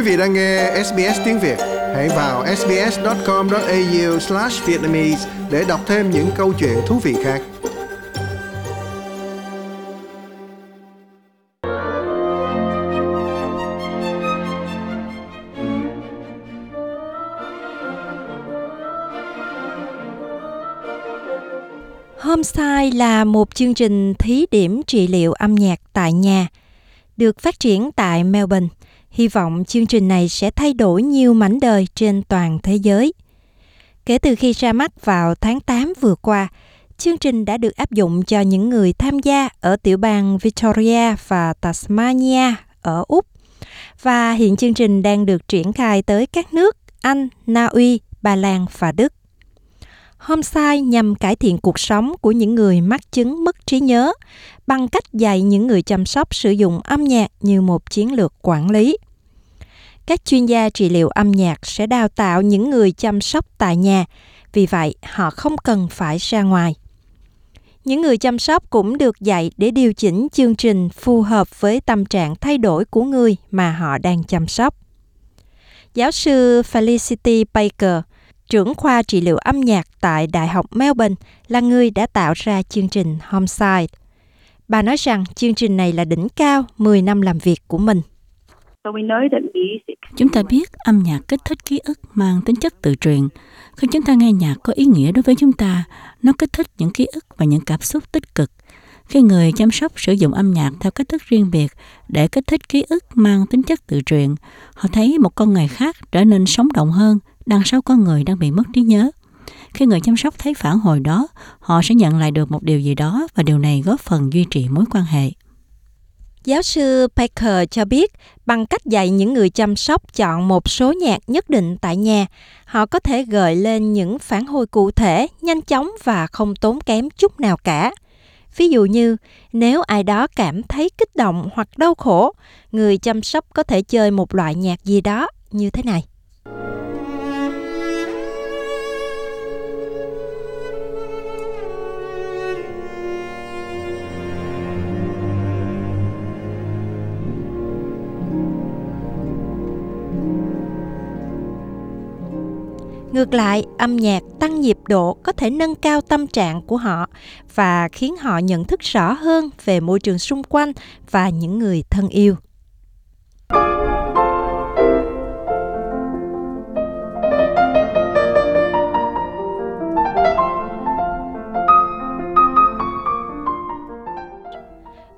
Quý vị đang nghe SBS tiếng Việt, hãy vào sbs.com.au/vietnamese để đọc thêm những câu chuyện thú vị khác. Homestyle là một chương trình thí điểm trị liệu âm nhạc tại nhà, được phát triển tại Melbourne. Hy vọng chương trình này sẽ thay đổi nhiều mảnh đời trên toàn thế giới. Kể từ khi ra mắt vào tháng 8 vừa qua, chương trình đã được áp dụng cho những người tham gia ở tiểu bang Victoria và Tasmania ở Úc. Và hiện chương trình đang được triển khai tới các nước Anh, Na Uy, Ba Lan và Đức. Homestyle nhằm cải thiện cuộc sống của những người mắc chứng mất trí nhớ bằng cách dạy những người chăm sóc sử dụng âm nhạc như một chiến lược quản lý. Các chuyên gia trị liệu âm nhạc sẽ đào tạo những người chăm sóc tại nhà, vì vậy họ không cần phải ra ngoài. Những người chăm sóc cũng được dạy để điều chỉnh chương trình phù hợp với tâm trạng thay đổi của người mà họ đang chăm sóc. Giáo sư Felicity Baker trưởng khoa trị liệu âm nhạc tại Đại học Melbourne, là người đã tạo ra chương trình Homeside. Bà nói rằng chương trình này là đỉnh cao 10 năm làm việc của mình. Chúng ta biết âm nhạc kích thích ký ức mang tính chất tự truyền. Khi chúng ta nghe nhạc có ý nghĩa đối với chúng ta, nó kích thích những ký ức và những cảm xúc tích cực. Khi người chăm sóc sử dụng âm nhạc theo cách thức riêng biệt để kích thích ký ức mang tính chất tự truyền, họ thấy một con người khác trở nên sống động hơn, đằng sau con người đang bị mất trí nhớ. Khi người chăm sóc thấy phản hồi đó, họ sẽ nhận lại được một điều gì đó và điều này góp phần duy trì mối quan hệ. Giáo sư Baker cho biết, bằng cách dạy những người chăm sóc chọn một số nhạc nhất định tại nhà, họ có thể gợi lên những phản hồi cụ thể, nhanh chóng và không tốn kém chút nào cả. Ví dụ như, nếu ai đó cảm thấy kích động hoặc đau khổ, người chăm sóc có thể chơi một loại nhạc gì đó như thế này. Ngược lại, âm nhạc tăng nhịp độ có thể nâng cao tâm trạng của họ và khiến họ nhận thức rõ hơn về môi trường xung quanh và những người thân yêu.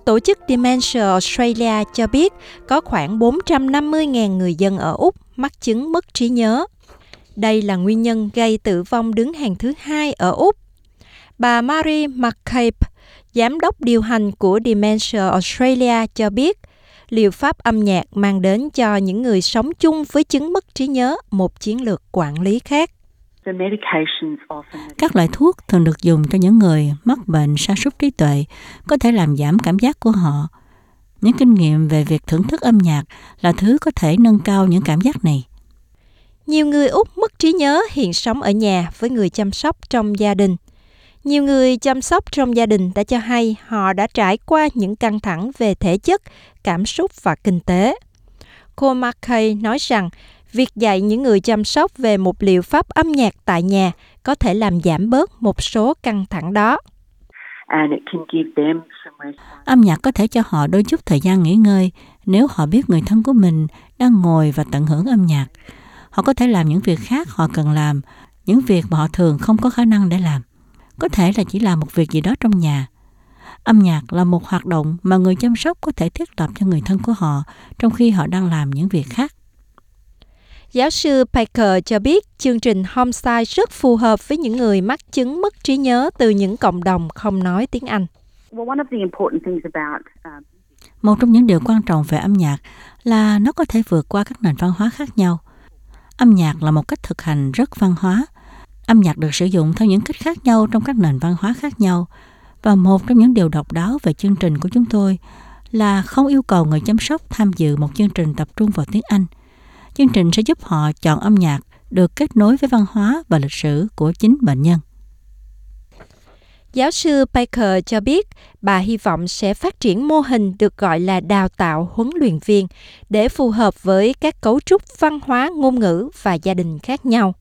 Tổ chức Dementia Australia cho biết có khoảng 450.000 người dân ở Úc mắc chứng mất trí nhớ đây là nguyên nhân gây tử vong đứng hàng thứ hai ở Úc. Bà Mary McCabe, giám đốc điều hành của Dementia Australia cho biết, liệu pháp âm nhạc mang đến cho những người sống chung với chứng mất trí nhớ một chiến lược quản lý khác. Các loại thuốc thường được dùng cho những người mắc bệnh sa sút trí tuệ có thể làm giảm cảm giác của họ. Những kinh nghiệm về việc thưởng thức âm nhạc là thứ có thể nâng cao những cảm giác này. Nhiều người Úc mất trí nhớ hiện sống ở nhà với người chăm sóc trong gia đình. Nhiều người chăm sóc trong gia đình đã cho hay họ đã trải qua những căng thẳng về thể chất, cảm xúc và kinh tế. Cô McKay nói rằng việc dạy những người chăm sóc về một liệu pháp âm nhạc tại nhà có thể làm giảm bớt một số căng thẳng đó. Âm nhạc có thể cho họ đôi chút thời gian nghỉ ngơi nếu họ biết người thân của mình đang ngồi và tận hưởng âm nhạc. Họ có thể làm những việc khác họ cần làm, những việc mà họ thường không có khả năng để làm. Có thể là chỉ làm một việc gì đó trong nhà. Âm nhạc là một hoạt động mà người chăm sóc có thể thiết lập cho người thân của họ trong khi họ đang làm những việc khác. Giáo sư Baker cho biết chương trình Homestyle rất phù hợp với những người mắc chứng mất trí nhớ từ những cộng đồng không nói tiếng Anh. Um, một trong những điều quan trọng về âm nhạc là nó có thể vượt qua các nền văn hóa khác nhau – Âm nhạc là một cách thực hành rất văn hóa. Âm nhạc được sử dụng theo những cách khác nhau trong các nền văn hóa khác nhau. Và một trong những điều độc đáo về chương trình của chúng tôi là không yêu cầu người chăm sóc tham dự một chương trình tập trung vào tiếng Anh. Chương trình sẽ giúp họ chọn âm nhạc được kết nối với văn hóa và lịch sử của chính bệnh nhân. Giáo sư Baker cho biết bà hy vọng sẽ phát triển mô hình được gọi là đào tạo huấn luyện viên để phù hợp với các cấu trúc văn hóa, ngôn ngữ và gia đình khác nhau.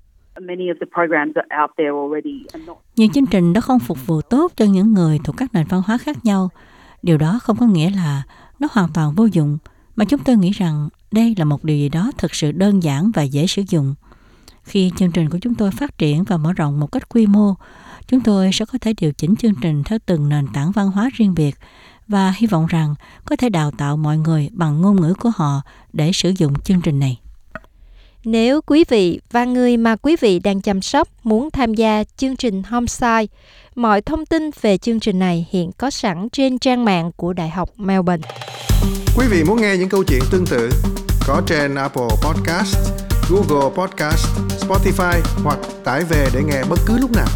Nhiều chương trình đó không phục vụ tốt cho những người thuộc các nền văn hóa khác nhau. Điều đó không có nghĩa là nó hoàn toàn vô dụng, mà chúng tôi nghĩ rằng đây là một điều gì đó thực sự đơn giản và dễ sử dụng. Khi chương trình của chúng tôi phát triển và mở rộng một cách quy mô, chúng tôi sẽ có thể điều chỉnh chương trình theo từng nền tảng văn hóa riêng biệt và hy vọng rằng có thể đào tạo mọi người bằng ngôn ngữ của họ để sử dụng chương trình này. Nếu quý vị và người mà quý vị đang chăm sóc muốn tham gia chương trình Homeside, mọi thông tin về chương trình này hiện có sẵn trên trang mạng của Đại học Melbourne. Quý vị muốn nghe những câu chuyện tương tự có trên Apple Podcast, Google Podcast, Spotify hoặc tải về để nghe bất cứ lúc nào.